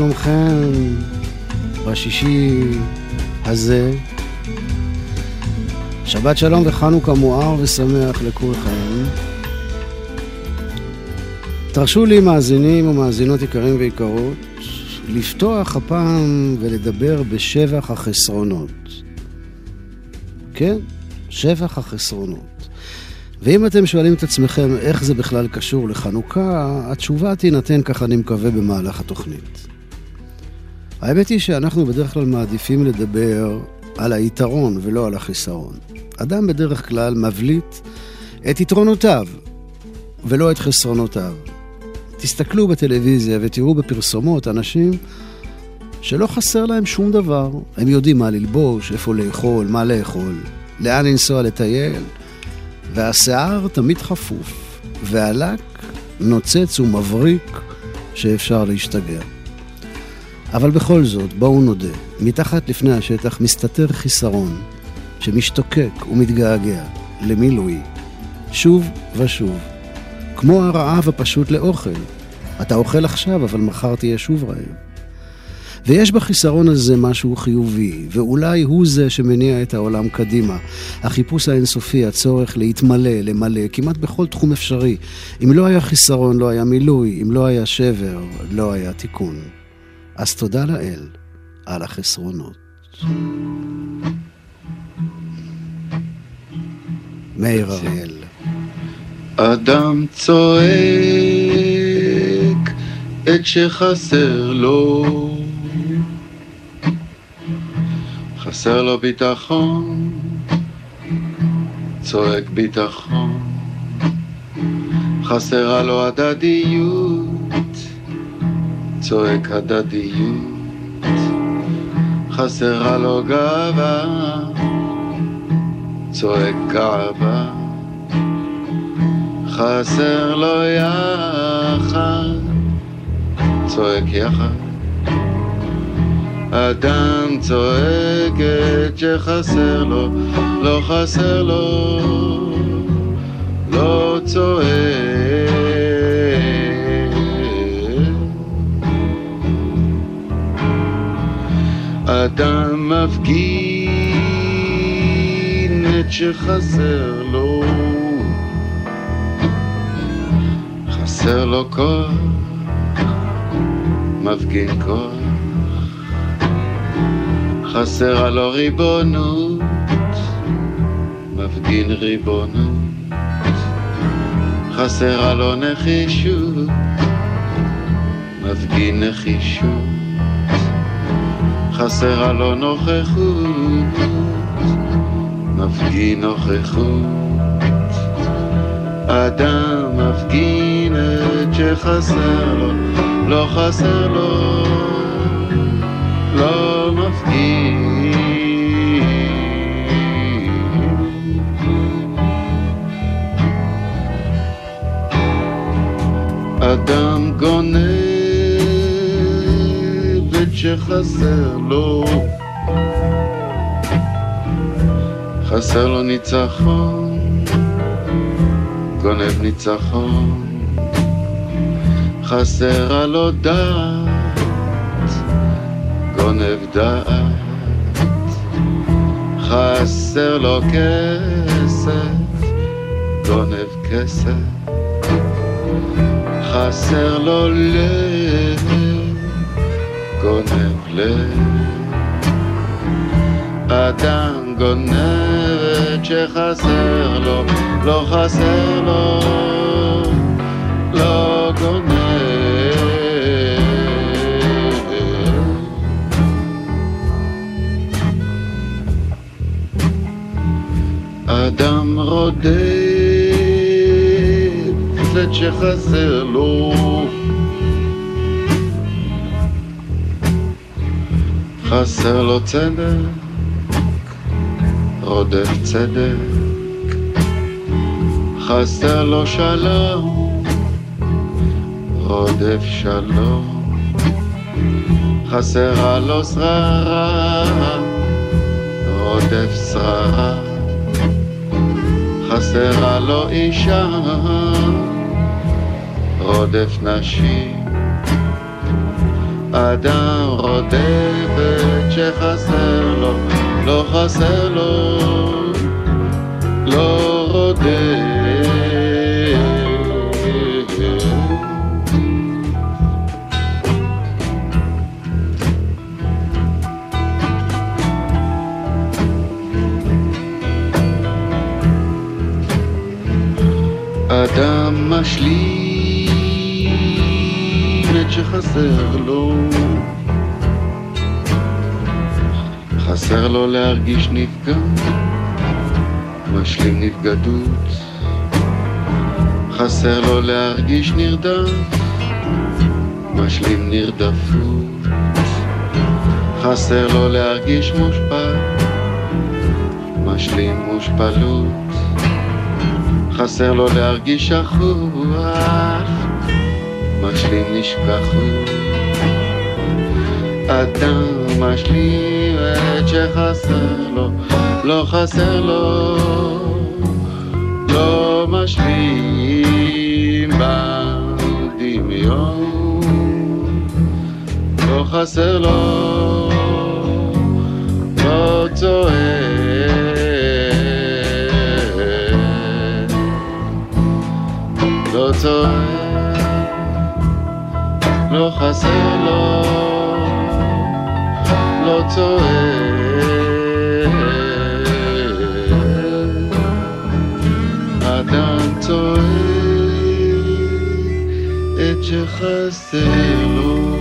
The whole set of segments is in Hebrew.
שלומכם בשישי הזה? שבת שלום וחנוכה מואר ושמח לכולכם. תרשו לי מאזינים ומאזינות יקרים ויקרות לפתוח הפעם ולדבר בשבח החסרונות. כן, שבח החסרונות. ואם אתם שואלים את עצמכם איך זה בכלל קשור לחנוכה, התשובה תינתן כך אני מקווה במהלך התוכנית. האמת היא שאנחנו בדרך כלל מעדיפים לדבר על היתרון ולא על החיסרון. אדם בדרך כלל מבליט את יתרונותיו ולא את חסרונותיו. תסתכלו בטלוויזיה ותראו בפרסומות אנשים שלא חסר להם שום דבר. הם יודעים מה ללבוש, איפה לאכול, מה לאכול, לאן לנסוע לטייל, והשיער תמיד חפוף, והלק נוצץ ומבריק שאפשר להשתגע. אבל בכל זאת, בואו נודה, מתחת לפני השטח מסתתר חיסרון שמשתוקק ומתגעגע למילוי, שוב ושוב, כמו הרעב הפשוט לאוכל. אתה אוכל עכשיו, אבל מחר תהיה שוב רעב. ויש בחיסרון הזה משהו חיובי, ואולי הוא זה שמניע את העולם קדימה. החיפוש האינסופי, הצורך להתמלא, למלא, כמעט בכל תחום אפשרי. אם לא היה חיסרון, לא היה מילוי, אם לא היה שבר, לא היה תיקון. אז תודה לאל על החסרונות. מאיר אריאל. אדם צועק את שחסר לו חסר לו ביטחון, צועק ביטחון, חסרה לו הדדיות, צועק הדדיות, חסרה לו גאווה, צועק גאווה, חסר לו יחד, צועק יחד. אדם צועקת שחסר לו, לא חסר לו, לא צועק. אדם מפגין את שחסר לו, חסר לו כוח, מפגין כוח. חסרה לו ריבונות, מפגין ריבונות, חסרה לו נחישות, מפגין נחישות, חסרה לו נוכחות, מפגין נוכחות, אדם מפגין את שחסר לו, לא חסר לו, לא אדם גונב את שחסר לו. חסר לו ניצחון, גונב ניצחון, חסרה לו דעת, גונב דעת, חסר לו כסף, גונב כסף. חסר לו לב, גונב לב. אדם גונב שחסר לו, לא חסר לו, לא גונב. אדם רודף חפץ שחסר לו חסר לו צדק, רודף צדק, חסר לו שלום, רודף שלום, חסרה לו שררה, רודף שררה. חסרה לו אישה, רודף נשים. אדם רודפת שחסר לו, לא חסר לו, לא רודף. אדם משלים את שחסר לו. חסר לו להרגיש נפגע משלים נבגדות חסר לו להרגיש נרדף משלים נרדפות. חסר לו להרגיש מושפע משלים מושפלות. חסר לו להרגיש שכוח, משלים נשכחות. אדם משלים את שחסר לו, לא חסר לו, לא משלים בדמיון, לא חסר לו, לא צועק. צועק, לא חסר לו, לא צועק. אדם צועק את שחסר לו.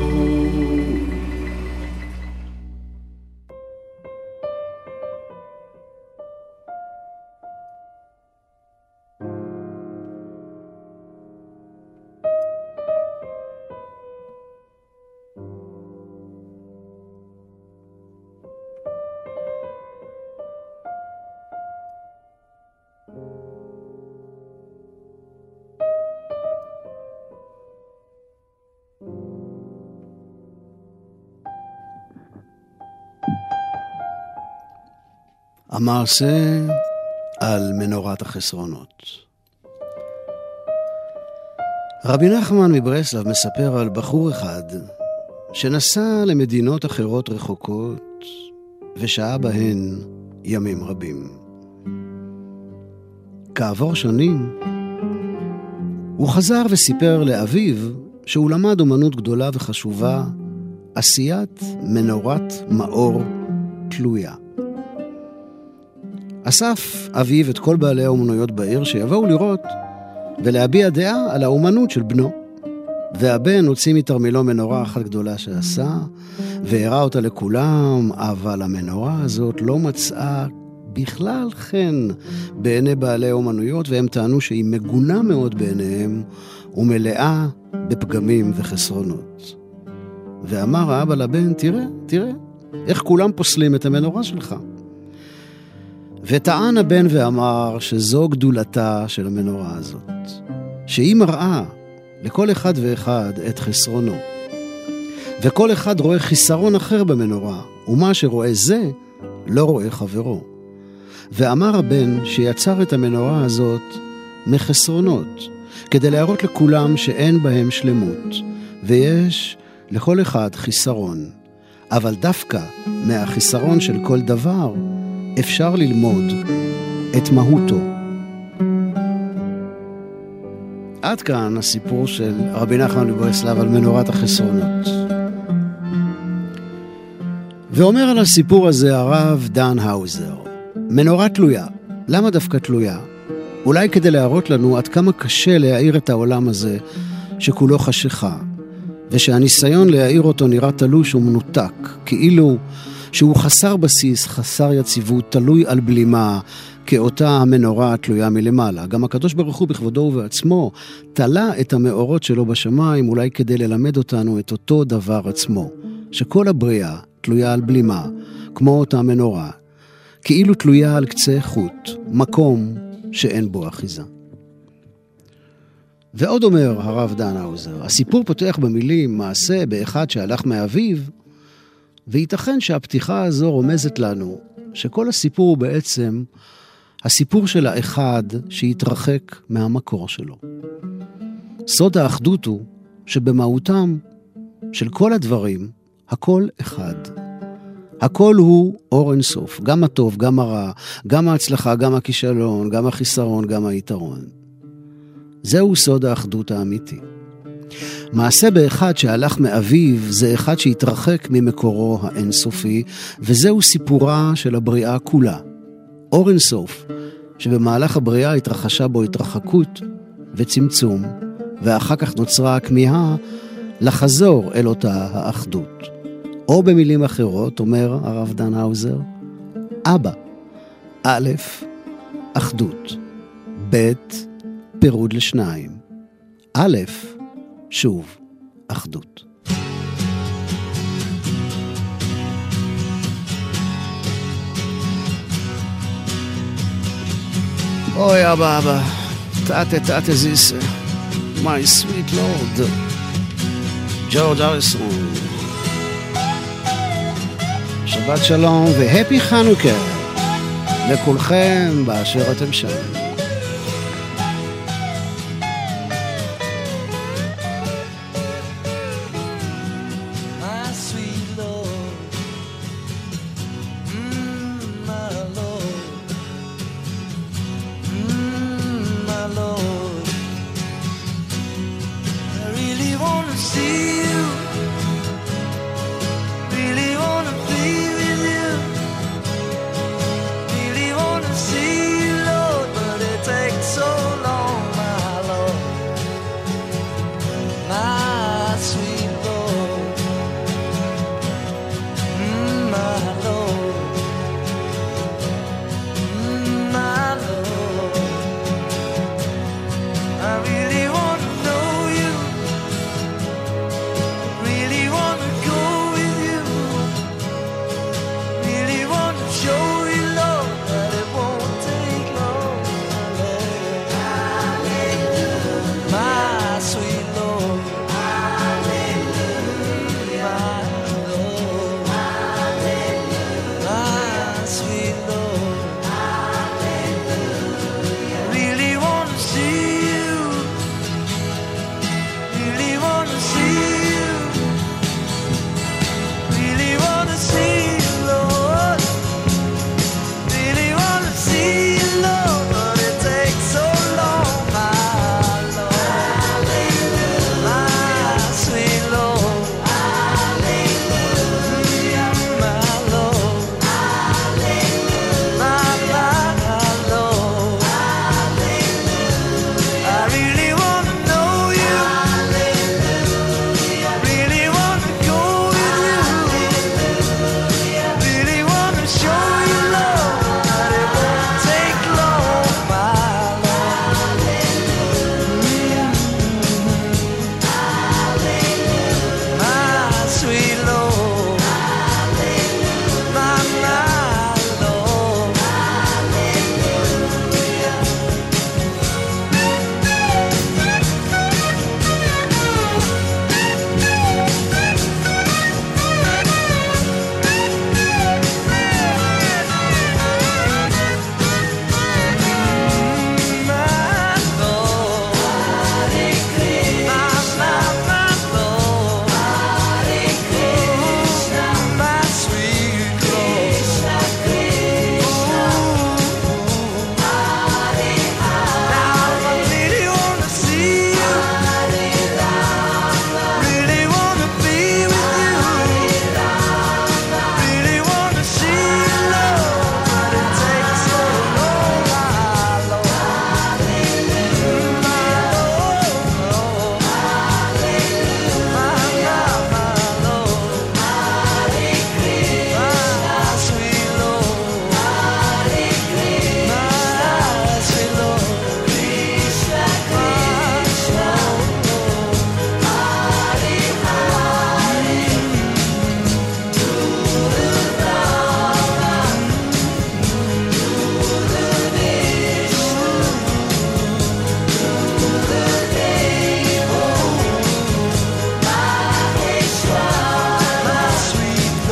המעשה על מנורת החסרונות. רבי נחמן מברסלב מספר על בחור אחד שנסע למדינות אחרות רחוקות ושהה בהן ימים רבים. כעבור שנים, הוא חזר וסיפר לאביו שהוא למד אומנות גדולה וחשובה, עשיית מנורת מאור תלויה. אסף אביו את כל בעלי האומנויות בעיר שיבואו לראות ולהביע דעה על האומנות של בנו. והבן הוציא מתרמילו מנורה אחת גדולה שעשה, והראה אותה לכולם, אבל המנורה הזאת לא מצאה בכלל חן בעיני בעלי האומנויות, והם טענו שהיא מגונה מאוד בעיניהם ומלאה בפגמים וחסרונות. ואמר האבא לבן, תראה, תראה, איך כולם פוסלים את המנורה שלך. וטען הבן ואמר שזו גדולתה של המנורה הזאת, שהיא מראה לכל אחד ואחד את חסרונו. וכל אחד רואה חיסרון אחר במנורה, ומה שרואה זה, לא רואה חברו. ואמר הבן שיצר את המנורה הזאת מחסרונות, כדי להראות לכולם שאין בהם שלמות, ויש לכל אחד חיסרון. אבל דווקא מהחיסרון של כל דבר, אפשר ללמוד את מהותו. עד כאן הסיפור של רבי נחמן מברסלב על מנורת החסרונות. ואומר על הסיפור הזה הרב דן האוזר, מנורה תלויה. למה דווקא תלויה? אולי כדי להראות לנו עד כמה קשה להאיר את העולם הזה שכולו חשיכה, ושהניסיון להאיר אותו נראה תלוש ומנותק, כאילו שהוא חסר בסיס, חסר יציבות, תלוי על בלימה, כאותה המנורה התלויה מלמעלה. גם הקדוש ברוך הוא בכבודו ובעצמו תלה את המאורות שלו בשמיים, אולי כדי ללמד אותנו את אותו דבר עצמו, שכל הבריאה תלויה על בלימה, כמו אותה מנורה, כאילו תלויה על קצה חוט, מקום שאין בו אחיזה. ועוד אומר הרב דן האוזר, הסיפור פותח במילים מעשה באחד שהלך מאביו, וייתכן שהפתיחה הזו רומזת לנו שכל הסיפור הוא בעצם הסיפור של האחד שהתרחק מהמקור שלו. סוד האחדות הוא שבמהותם של כל הדברים, הכל אחד. הכל הוא אור אינסוף, גם הטוב, גם הרע, גם ההצלחה, גם הכישלון, גם החיסרון, גם היתרון. זהו סוד האחדות האמיתי. מעשה באחד שהלך מאביו זה אחד שהתרחק ממקורו האינסופי, וזהו סיפורה של הבריאה כולה. אור אינסוף, שבמהלך הבריאה התרחשה בו התרחקות וצמצום, ואחר כך נוצרה הכמיהה לחזור אל אותה האחדות. או במילים אחרות, אומר הרב דן האוזר, אבא, א', אחדות, ב', פירוד לשניים, א', שוב, אחדות. אוי, אבא, אבא, תתה, תתה זיסה, my sweet lord, ג'ורג' אריסון. שבת שלום והפי חנוכה לכולכם באשר אתם שם.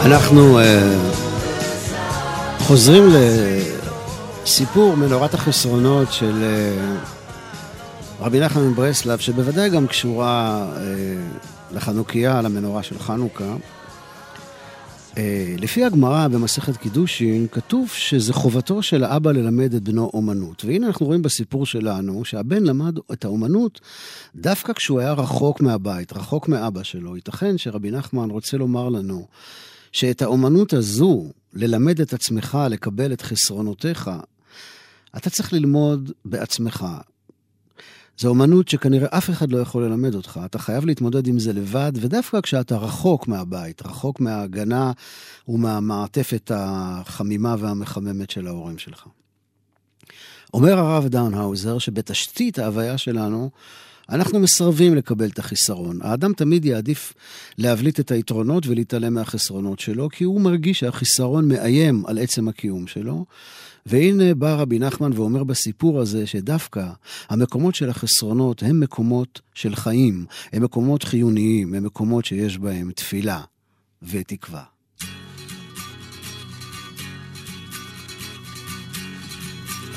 אנחנו uh, חוזרים סיפור מנורת החסרונות של אה, רבי נחמן מברסלב, שבוודאי גם קשורה אה, לחנוכיה, למנורה של חנוכה. אה, לפי הגמרא במסכת קידושין, כתוב שזה חובתו של האבא ללמד את בנו אומנות. והנה אנחנו רואים בסיפור שלנו שהבן למד את האומנות דווקא כשהוא היה רחוק מהבית, רחוק מאבא שלו. ייתכן שרבי נחמן רוצה לומר לנו שאת האומנות הזו, ללמד את עצמך, לקבל את חסרונותיך, אתה צריך ללמוד בעצמך. זו אומנות שכנראה אף אחד לא יכול ללמד אותך. אתה חייב להתמודד עם זה לבד, ודווקא כשאתה רחוק מהבית, רחוק מההגנה ומהמעטפת החמימה והמחממת של ההורים שלך. אומר הרב דאונהאוזר שבתשתית ההוויה שלנו, אנחנו מסרבים לקבל את החיסרון. האדם תמיד יעדיף להבליט את היתרונות ולהתעלם מהחסרונות שלו, כי הוא מרגיש שהחיסרון מאיים על עצם הקיום שלו. והנה בא רבי נחמן ואומר בסיפור הזה שדווקא המקומות של החסרונות הם מקומות של חיים, הם מקומות חיוניים, הם מקומות שיש בהם תפילה ותקווה.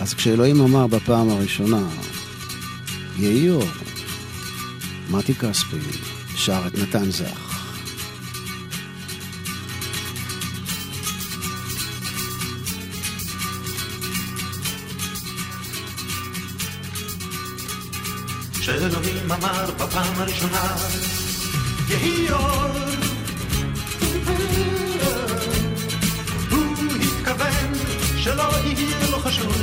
אז כשאלוהים אמר בפעם הראשונה, יהי אור, מתי כספי שר את נתן זך. שאלוהים אמר בפעם הראשונה, יהי אור. הוא התכוון שלא יהיה לו חשוב,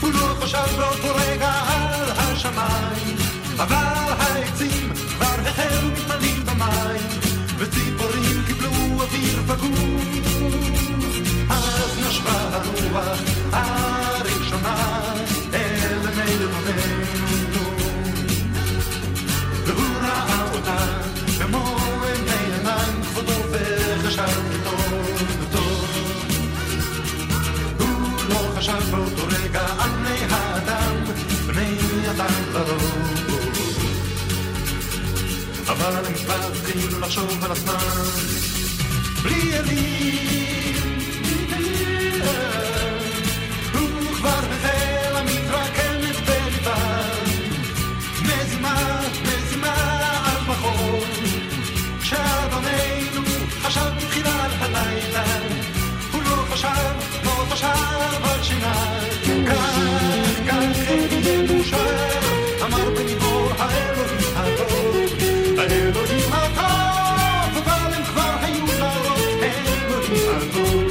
הוא לא חשב באותו רגע על השמיים, אבל העצים כבר החלו מתמלאים במים, וציפורים קיבלו אוויר פגור. אז נשבה הרוח הראשונה אל עיני לבוננו. והוא ראה אותה במו עיני עיניים כבודו וחשב טוב טוב. הוא לא חשב אבל אני כבר כאילו לחשוב על הזמן בלי ידית Carlos.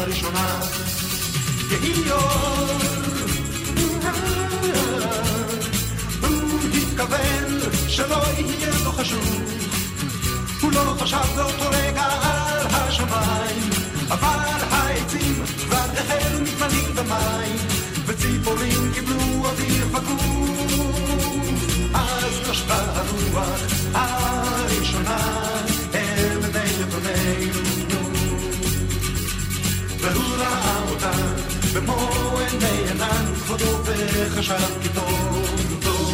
בפעם הראשונה, יהי אור. הוא התכוון שלא יהיה לו חשוב, הוא לא חשב באותו רגע על השמיים, אבל העצים כבר החלו מתמלאים במים, וציפורים קיבלו אוויר פגור. אז נשבה הרוח הראשונה אל בני לבוננו. ראה אותה במו עיני עינן כבודו וחשב כי טוב טוב.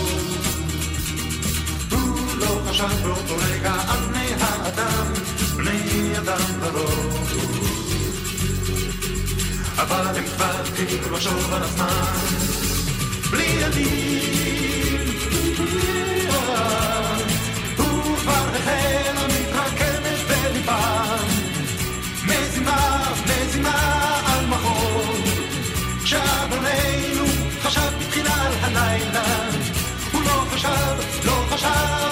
הוא לא חשב באותו רגע על בני האדם, בני אדם לרוב. אבל הם כבר התחילו לחשוב על עצמם בלי עלים. הוא כבר החל המתרקמת בליבם מזימה, מזימה הלילה, הוא לא חשב, לא חשב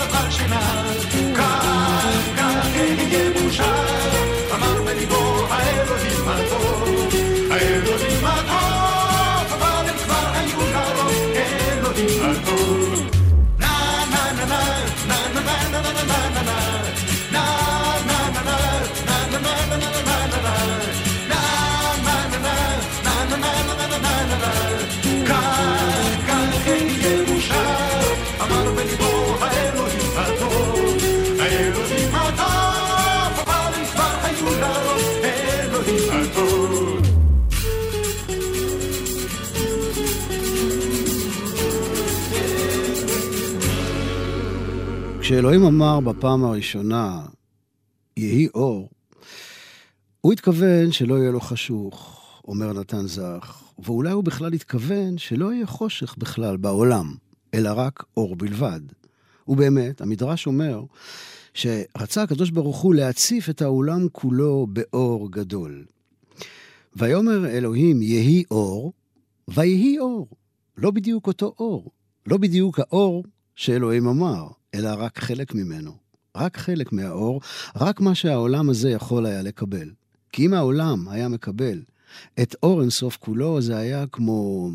כשאלוהים אמר בפעם הראשונה, יהי אור, הוא התכוון שלא יהיה לו חשוך, אומר נתן זך, ואולי הוא בכלל התכוון שלא יהיה חושך בכלל בעולם, אלא רק אור בלבד. ובאמת, המדרש אומר שרצה הקדוש ברוך הוא להציף את העולם כולו באור גדול. ויאמר אלוהים יהי אור, ויהי אור. לא בדיוק אותו אור, לא בדיוק האור שאלוהים אמר, אלא רק חלק ממנו. רק חלק מהאור, רק מה שהעולם הזה יכול היה לקבל. כי אם העולם היה מקבל את אור אינסוף כולו, זה היה כמו,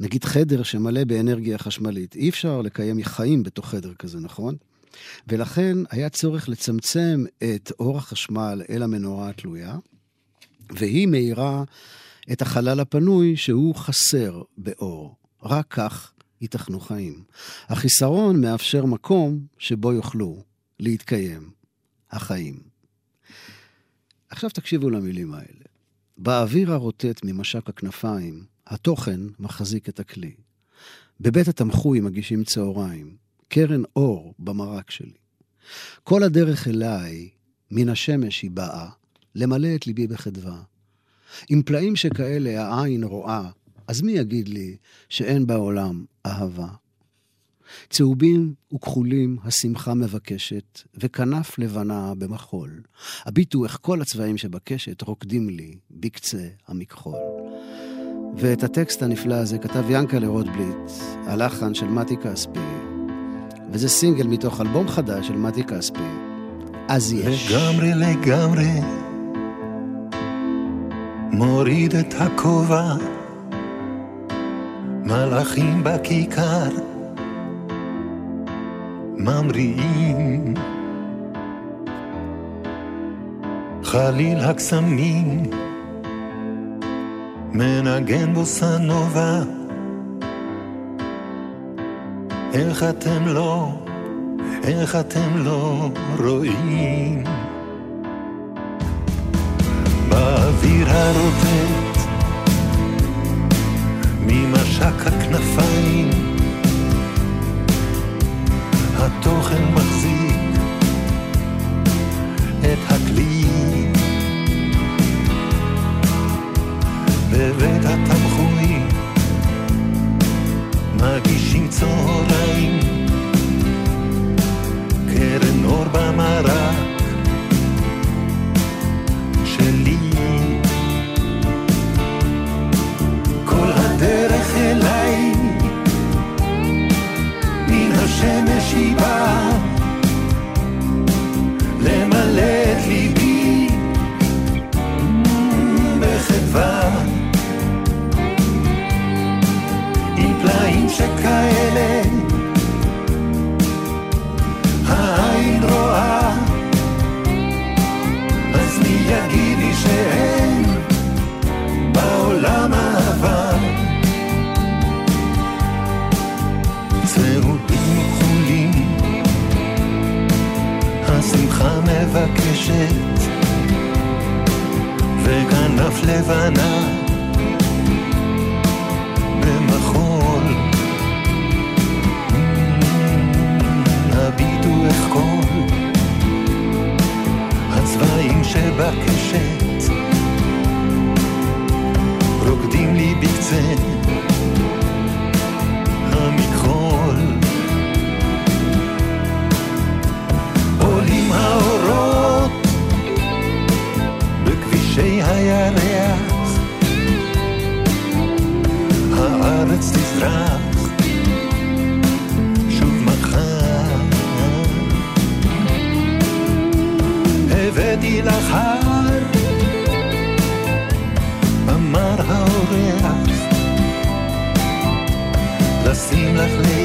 נגיד, חדר שמלא באנרגיה חשמלית. אי אפשר לקיים חיים בתוך חדר כזה, נכון? ולכן היה צורך לצמצם את אור החשמל אל המנורה התלויה, והיא מאירה את החלל הפנוי שהוא חסר באור. רק כך ייתכנו חיים. החיסרון מאפשר מקום שבו יוכלו להתקיים החיים. עכשיו תקשיבו למילים האלה. באוויר הרוטט ממשק הכנפיים, התוכן מחזיק את הכלי. בבית התמחוי מגישים צהריים, קרן אור במרק שלי. כל הדרך אליי, מן השמש היא באה, למלא את ליבי בחדווה. עם פלאים שכאלה העין רואה, אז מי יגיד לי שאין בעולם אהבה? צהובים וכחולים השמחה מבקשת, וכנף לבנה במחול. הביטו איך כל הצבעים שבקשת רוקדים לי בקצה המכחול. ואת הטקסט הנפלא הזה כתב ינקלה רוטבליט, הלחן של מתי כספי, וזה סינגל מתוך אלבום חדש של מתי כספי, אז יש. לגמרי לגמרי מוריד את הכובע מלאכים בכיכר ממריאים. חליל הקסמים מנגן בוסנובה איך אתם לא, איך אתם לא רואים? באוויר הרוטט ממשק הכנפיים. התוכן מחזיק הר אמר האורח לשים לך ליד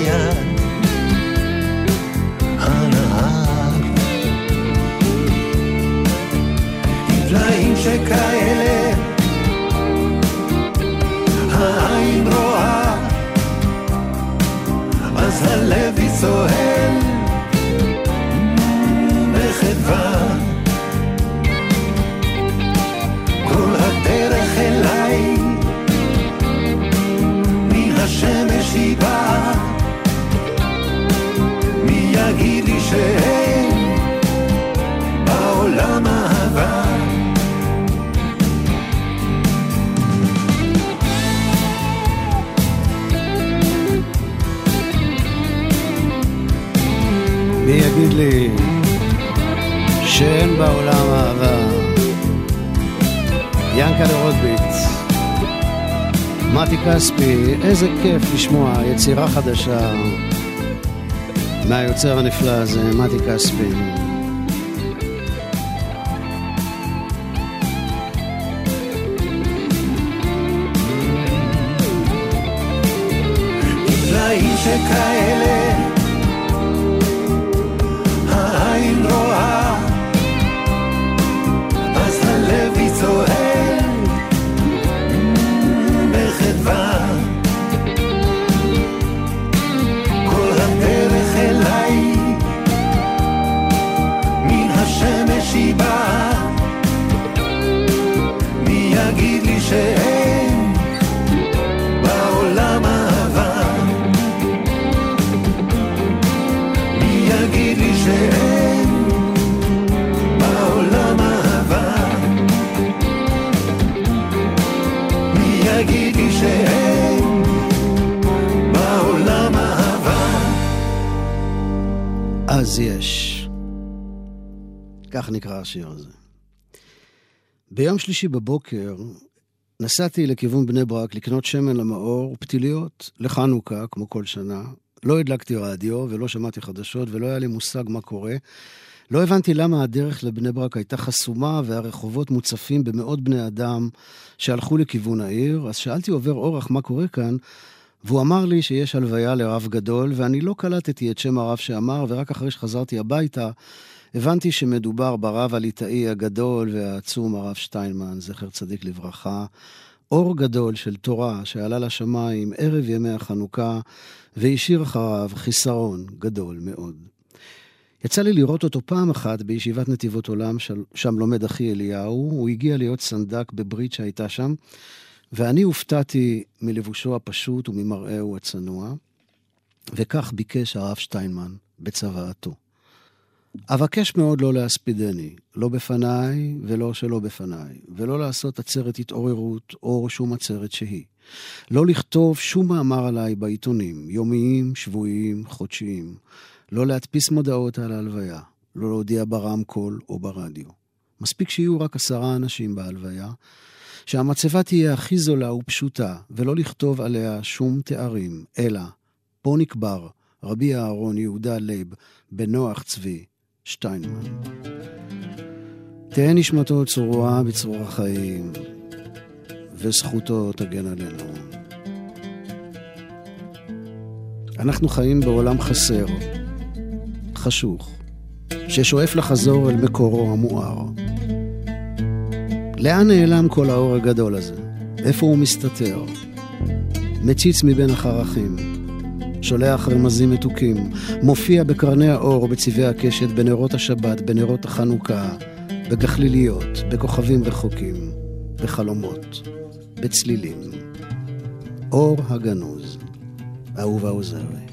ינקלה רוטביט. מתי כספי, איזה כיף לשמוע יצירה חדשה מהיוצר הנפלא הזה, מתי כספי. כך נקרא השיר הזה. ביום שלישי בבוקר נסעתי לכיוון בני ברק לקנות שמן למאור ופתיליות לחנוכה, כמו כל שנה. לא הדלקתי רדיו ולא שמעתי חדשות ולא היה לי מושג מה קורה. לא הבנתי למה הדרך לבני ברק הייתה חסומה והרחובות מוצפים במאות בני אדם שהלכו לכיוון העיר, אז שאלתי עובר אורח מה קורה כאן, והוא אמר לי שיש הלוויה לרב גדול, ואני לא קלטתי את שם הרב שאמר, ורק אחרי שחזרתי הביתה, הבנתי שמדובר ברב הליטאי הגדול והעצום, הרב שטיינמן, זכר צדיק לברכה, אור גדול של תורה שעלה לשמיים ערב ימי החנוכה, והשאיר אחריו חיסרון גדול מאוד. יצא לי לראות אותו פעם אחת בישיבת נתיבות עולם, של- שם לומד אחי אליהו, הוא הגיע להיות סנדק בברית שהייתה שם, ואני הופתעתי מלבושו הפשוט וממראהו הצנוע, וכך ביקש הרב שטיינמן בצוואתו. אבקש מאוד לא להספידני, לא בפניי ולא שלא בפניי, ולא לעשות עצרת התעוררות או שום עצרת שהיא. לא לכתוב שום מאמר עליי בעיתונים, יומיים, שבועיים, חודשיים. לא להדפיס מודעות על ההלוויה, לא להודיע ברמקול או ברדיו. מספיק שיהיו רק עשרה אנשים בהלוויה, שהמצבה תהיה הכי זולה ופשוטה, ולא לכתוב עליה שום תארים, אלא פה נקבר רבי אהרון יהודה לייב בן נוח צבי שטיינמן. תהא נשמתו צרורה בצרור החיים, וזכותו תגן עלינו. אנחנו חיים בעולם חסר, חשוך, ששואף לחזור אל מקורו המואר. לאן נעלם כל האור הגדול הזה? איפה הוא מסתתר? מציץ מבין החרכים, שולח רמזים מתוקים, מופיע בקרני האור, בצבעי הקשת, בנרות השבת, בנרות החנוכה, בגחליליות, בכוכבים רחוקים, בחלומות, בצלילים. אור הגנוז, אהובה עוזרי.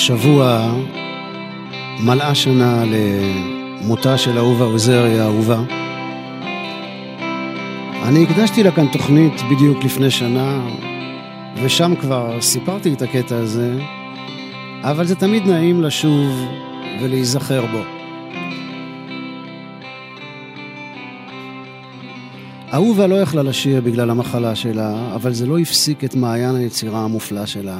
השבוע מלאה שנה למותה של אהובה עוזרי האהובה. אני הקדשתי לה כאן תוכנית בדיוק לפני שנה, ושם כבר סיפרתי את הקטע הזה, אבל זה תמיד נעים לשוב ולהיזכר בו. אהובה לא יכלה לשיר בגלל המחלה שלה, אבל זה לא הפסיק את מעיין היצירה המופלא שלה,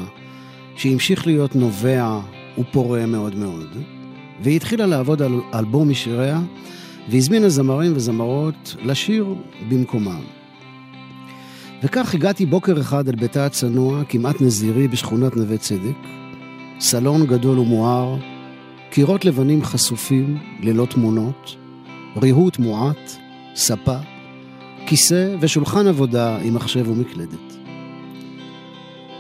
שהמשיך להיות נובע ופורה מאוד מאוד. והיא התחילה לעבוד על אלבום משיריה, והזמינה זמרים וזמרות לשיר במקומם. וכך הגעתי בוקר אחד אל ביתה הצנוע, כמעט נזירי, בשכונת נווה צדק. סלון גדול ומואר, קירות לבנים חשופים, ללא תמונות, ריהוט מועט, ספה, כיסא ושולחן עבודה עם מחשב ומקלדת.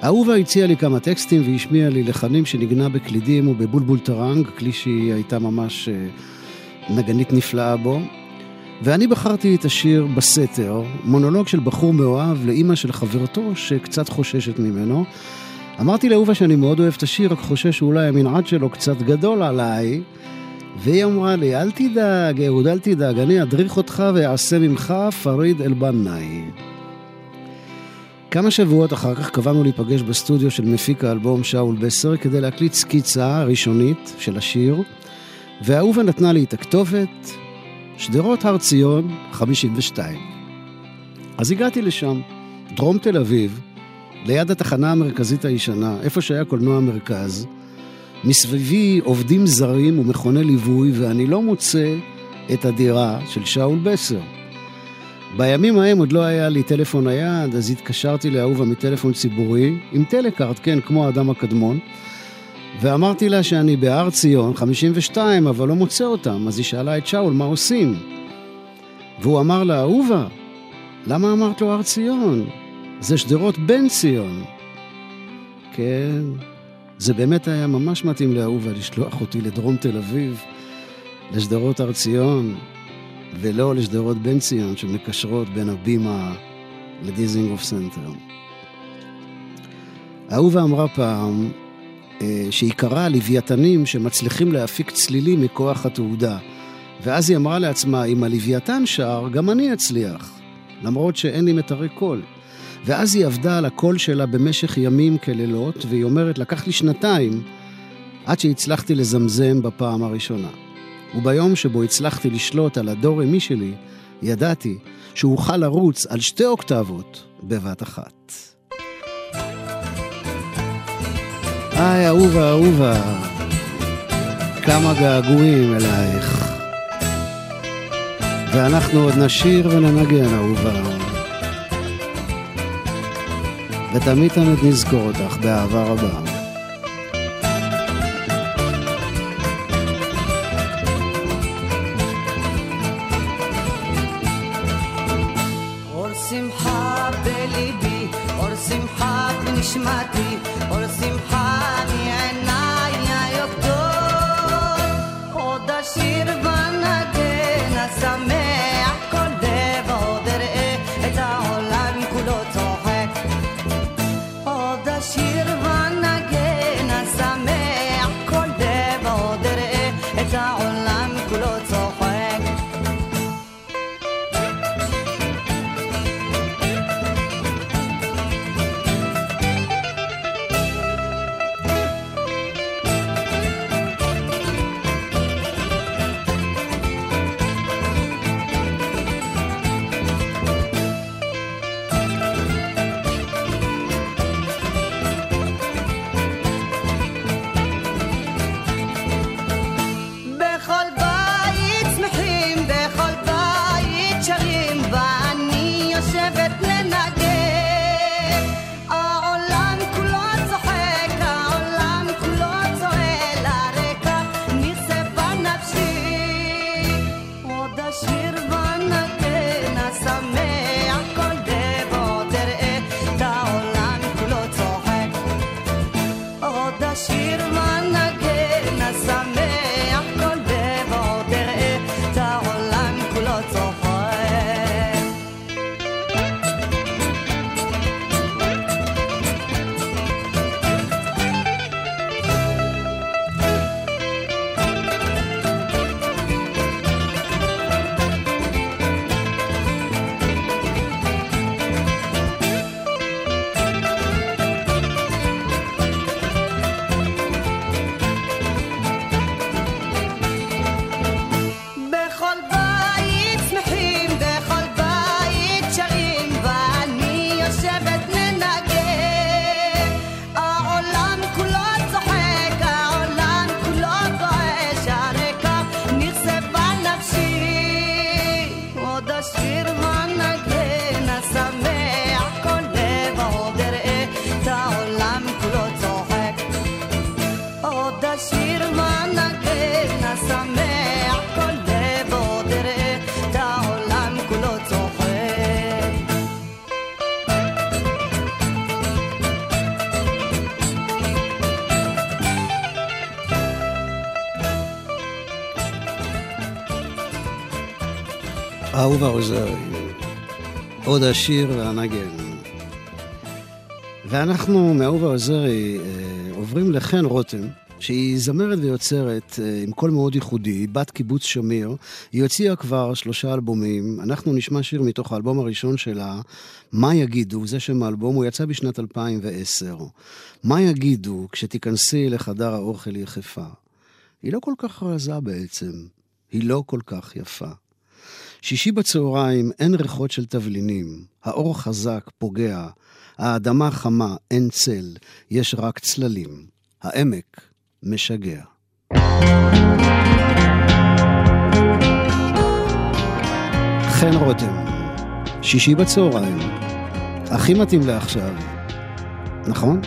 אהובה הציעה לי כמה טקסטים והשמיעה לי לחנים שניגנה בקלידים ובבולבול טרנג, כלי שהיא הייתה ממש אה, נגנית נפלאה בו. ואני בחרתי את השיר בסתר, מונולוג של בחור מאוהב לאימא של חברתו שקצת חוששת ממנו. אמרתי לאהובה שאני מאוד אוהב את השיר, רק חושש שאולי המנעד שלו קצת גדול עליי. והיא אמרה לי, אל תדאג, אהוד, אל תדאג, אני אדריך אותך ואעשה ממך פריד אל-בנאי. כמה שבועות אחר כך קבענו להיפגש בסטודיו של מפיק האלבום שאול בסר כדי להקליט סקיצה ראשונית של השיר, ואהובה נתנה לי את הכתובת, שדרות הר ציון, 52. אז הגעתי לשם, דרום תל אביב, ליד התחנה המרכזית הישנה, איפה שהיה קולנוע המרכז. מסביבי עובדים זרים ומכוני ליווי, ואני לא מוצא את הדירה של שאול בסר. בימים ההם עוד לא היה לי טלפון נייד, אז התקשרתי לאהובה מטלפון ציבורי, עם טלקארט, כן, כמו האדם הקדמון, ואמרתי לה שאני בהר ציון, 52, אבל לא מוצא אותם, אז היא שאלה את שאול, מה עושים? והוא אמר לה, אהובה, למה אמרת לו הר ציון? זה שדרות בן ציון. כן, זה באמת היה ממש מתאים לאהובה לשלוח אותי לדרום תל אביב, לשדרות הר ציון, ולא לשדרות בן ציון שמקשרות בין הבימה לדיזינגוף סנטר. אהובה אמרה פעם אה, שחקרה לוויתנים שמצליחים להפיק צלילים מכוח התהודה. ואז היא אמרה לעצמה, אם הלוויתן שר, גם אני אצליח, למרות שאין לי מיתרי קול. ואז היא עבדה על הקול שלה במשך ימים כלילות, והיא אומרת, לקח לי שנתיים עד שהצלחתי לזמזם בפעם הראשונה. וביום שבו הצלחתי לשלוט על הדור אמי שלי, ידעתי שהוא אוכל לרוץ על שתי אוקטבות בבת אחת. היי, אהובה, אהובה, כמה געגועים אלייך. ואנחנו עוד נשיר וננגן, אהובה. ותמיד תמיד נזכור אותך באהבה רבה. אהובה עוזרי, עוד השיר והנגן. ואנחנו מאהובה עוזרי אה, עוברים לחן רותם, שהיא זמרת ויוצרת אה, עם קול מאוד ייחודי, בת קיבוץ שמיר. היא הוציאה כבר שלושה אלבומים. אנחנו נשמע שיר מתוך האלבום הראשון שלה, מה יגידו, זה שם האלבום, הוא יצא בשנת 2010. מה יגידו כשתיכנסי לחדר האוכל יחפה? היא לא כל כך רזה בעצם, היא לא כל כך יפה. שישי בצהריים אין ריחות של תבלינים, האור חזק, פוגע, האדמה חמה, אין צל, יש רק צללים. העמק משגע. חן רותם, שישי בצהריים, הכי מתאים לעכשיו, נכון?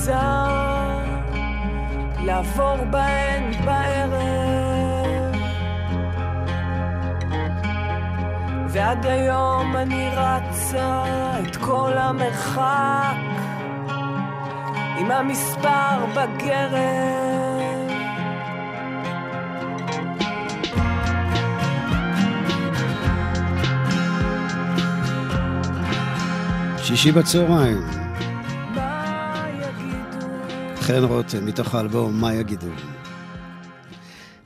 מעיזה לעבור בהן בערב. ועד היום אני רצה את כל המרחק עם המספר בגרב. שישי בצהריים? חן רותם, מתוך האלבום "מה יגידו".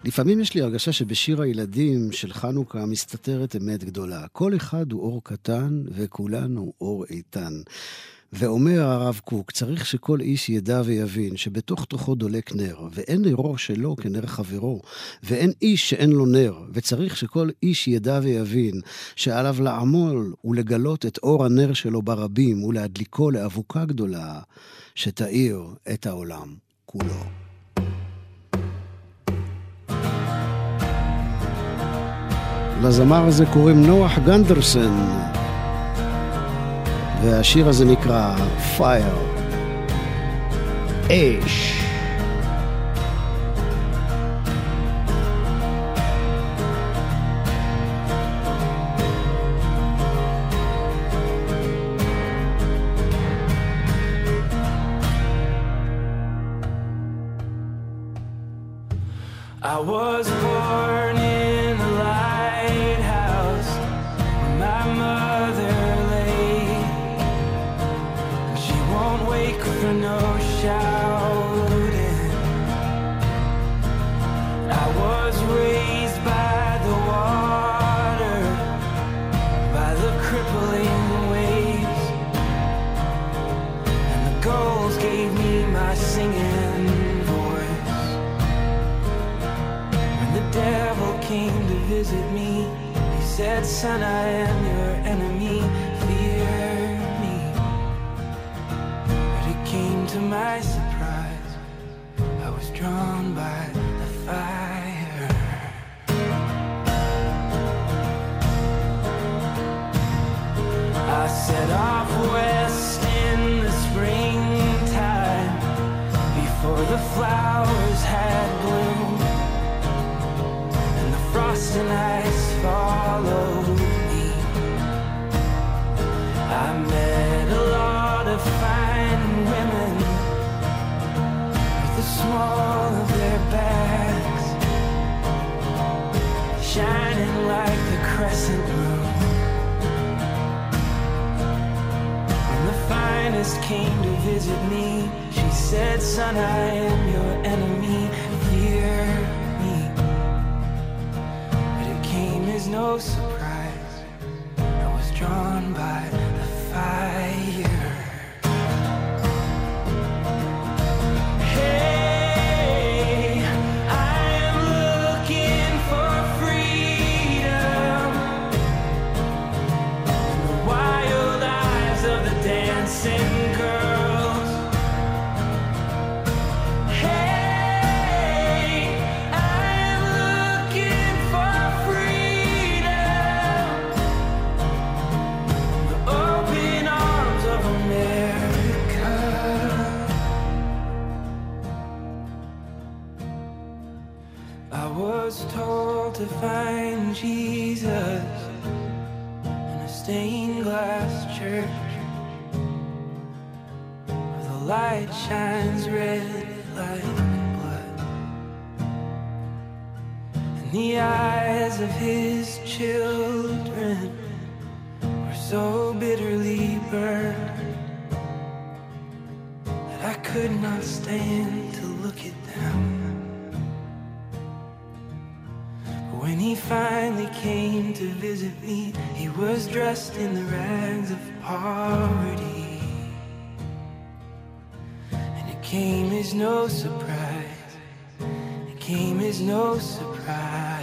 לפעמים יש לי הרגשה שבשיר הילדים של חנוכה מסתתרת אמת גדולה. כל אחד הוא אור קטן וכולנו אור איתן. ואומר הרב קוק, צריך שכל איש ידע ויבין שבתוך תוכו דולק נר, ואין נרו שלו כנר חברו, ואין איש שאין לו נר, וצריך שכל איש ידע ויבין שעליו לעמול ולגלות את אור הנר שלו ברבים, ולהדליקו לאבוקה גדולה, שתאיר את העולם כולו. לזמר הזה קוראים נוח גנדרסן, והשיר הזה נקרא Fire. אש. I was born And I am. Finest came to visit me, she said, Son, I am your enemy, fear me. But it came as no surprise. I was drawn by the fire. Light shines red like blood. And the eyes of his children were so bitterly burned that I could not stand to look at them. But when he finally came to visit me, he was dressed in the rags of poverty. Came as no surprise. It came as no surprise.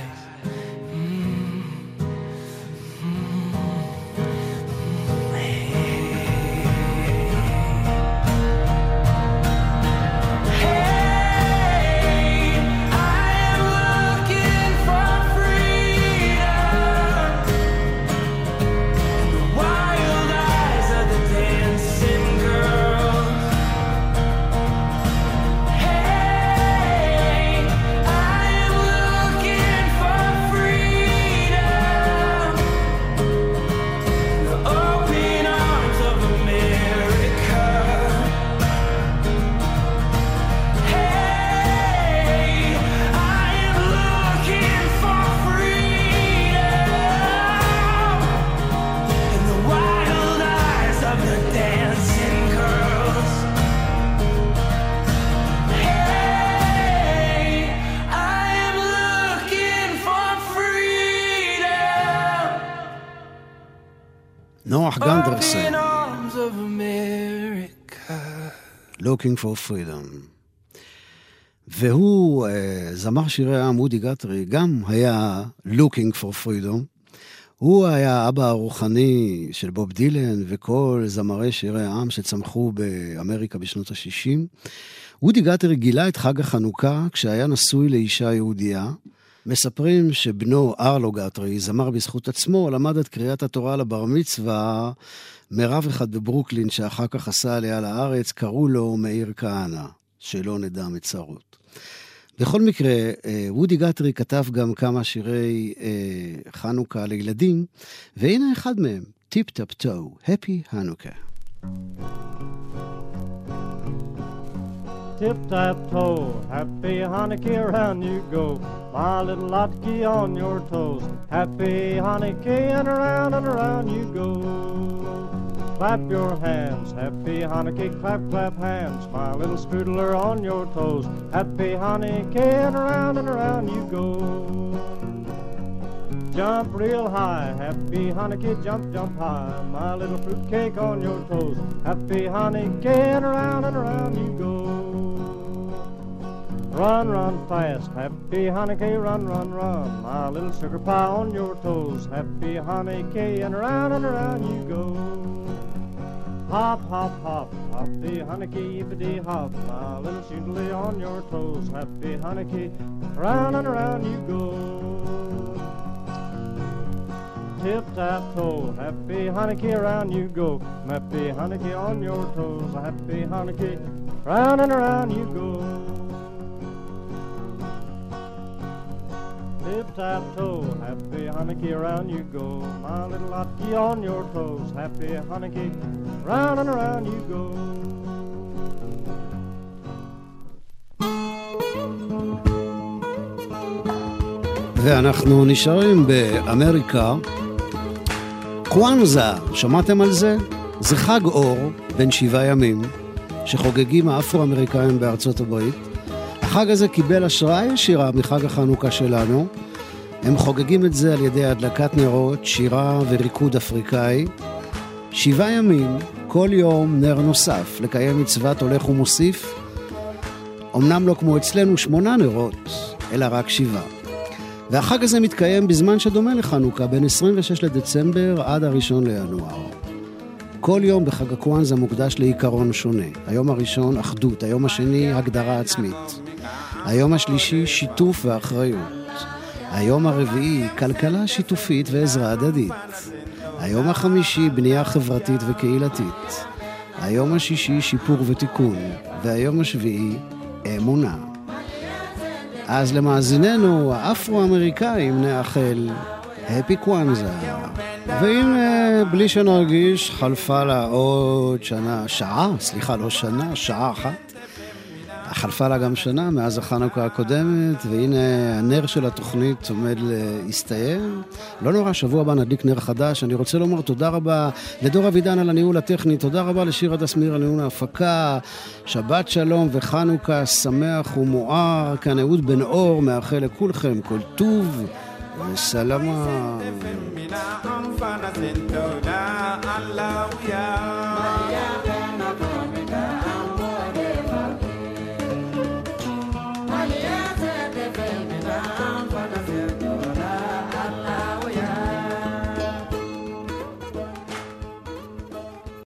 Looking for Freedom. והוא, אה, זמר שירי העם, אודי גטרי, גם היה Looking for Freedom. הוא היה האבא הרוחני של בוב דילן וכל זמרי שירי העם שצמחו באמריקה בשנות ה-60. אודי גטרי גילה את חג החנוכה כשהיה נשוי לאישה יהודייה. מספרים שבנו ארלו גטרי, זמר בזכות עצמו, למד את קריאת התורה לבר מצווה מרב אחד בברוקלין, שאחר כך עשה עליה לארץ, קראו לו מאיר כהנא, שלא נדע מצרות. בכל מקרה, אה, וודי גטרי כתב גם כמה שירי אה, חנוכה לילדים, והנה אחד מהם, Tip Tap Toe, Happy Hanukkah. Tip tap toe, happy Hanukkah around you go. My little latke on your toes. Happy Hanukkah and around and around you go. Clap your hands, happy Hanukkah, clap, clap hands. My little strudler on your toes. Happy Hanukkah and around and around you go. Jump real high, happy Hanukkah, jump, jump high. My little fruitcake on your toes. Happy Hanukkah and around and around you go. Run, run fast, happy Hanukkah, run, run, run. My little sugar pie on your toes. Happy Hanukkah and around and around you go. Hop, hop, hop, happy Hanukkah, yippity hop. My little shoodly on your toes. Happy Hanukkah, round and around you go Tip tap toe, happy Hanukkah, around you go. Happy Hanukkah on your toes. Happy Hanukkah, round and around you go. Tip mistletoe. Happy Hanukkah, around you go. My little Lottie on your toes. Happy Hanukkah, round and around you go. ואנחנו נשארים באמריקה. קוואנזה, שמעתם על זה? זה חג אור בן שבעה ימים, שחוגגים האפרו-אמריקאים בארצות הברית. החג הזה קיבל השראה ישירה מחג החנוכה שלנו. הם חוגגים את זה על ידי הדלקת נרות, שירה וריקוד אפריקאי. שבעה ימים, כל יום נר נוסף, לקיים מצוות הולך ומוסיף. אמנם לא כמו אצלנו שמונה נרות, אלא רק שבעה. והחג הזה מתקיים בזמן שדומה לחנוכה, בין 26 לדצמבר עד הראשון לינואר. כל יום בחג הקוואנזה מוקדש לעיקרון שונה. היום הראשון, אחדות. היום השני, הגדרה עצמית. היום השלישי, שיתוף ואחריות. היום הרביעי, כלכלה שיתופית ועזרה הדדית. היום החמישי, בנייה חברתית וקהילתית. היום השישי, שיפור ותיקון. והיום השביעי, אמונה. אז למאזיננו האפרו-אמריקאים נאחל הפי קוואנזה. והנה, בלי שנרגיש, חלפה לה עוד שנה, שעה, סליחה, לא שנה, שעה אחת. חלפה לה גם שנה מאז החנוכה הקודמת, והנה הנר של התוכנית עומד להסתיים. לא נורא, שבוע הבא נדליק נר חדש. אני רוצה לומר תודה רבה לדור אבידן על הניהול הטכני, תודה רבה לשיר הדס מאיר על ניהול ההפקה. שבת שלום וחנוכה שמח ומואר. כאן אהוד בן אור מאחל לכולכם כל טוב sento da Allah ya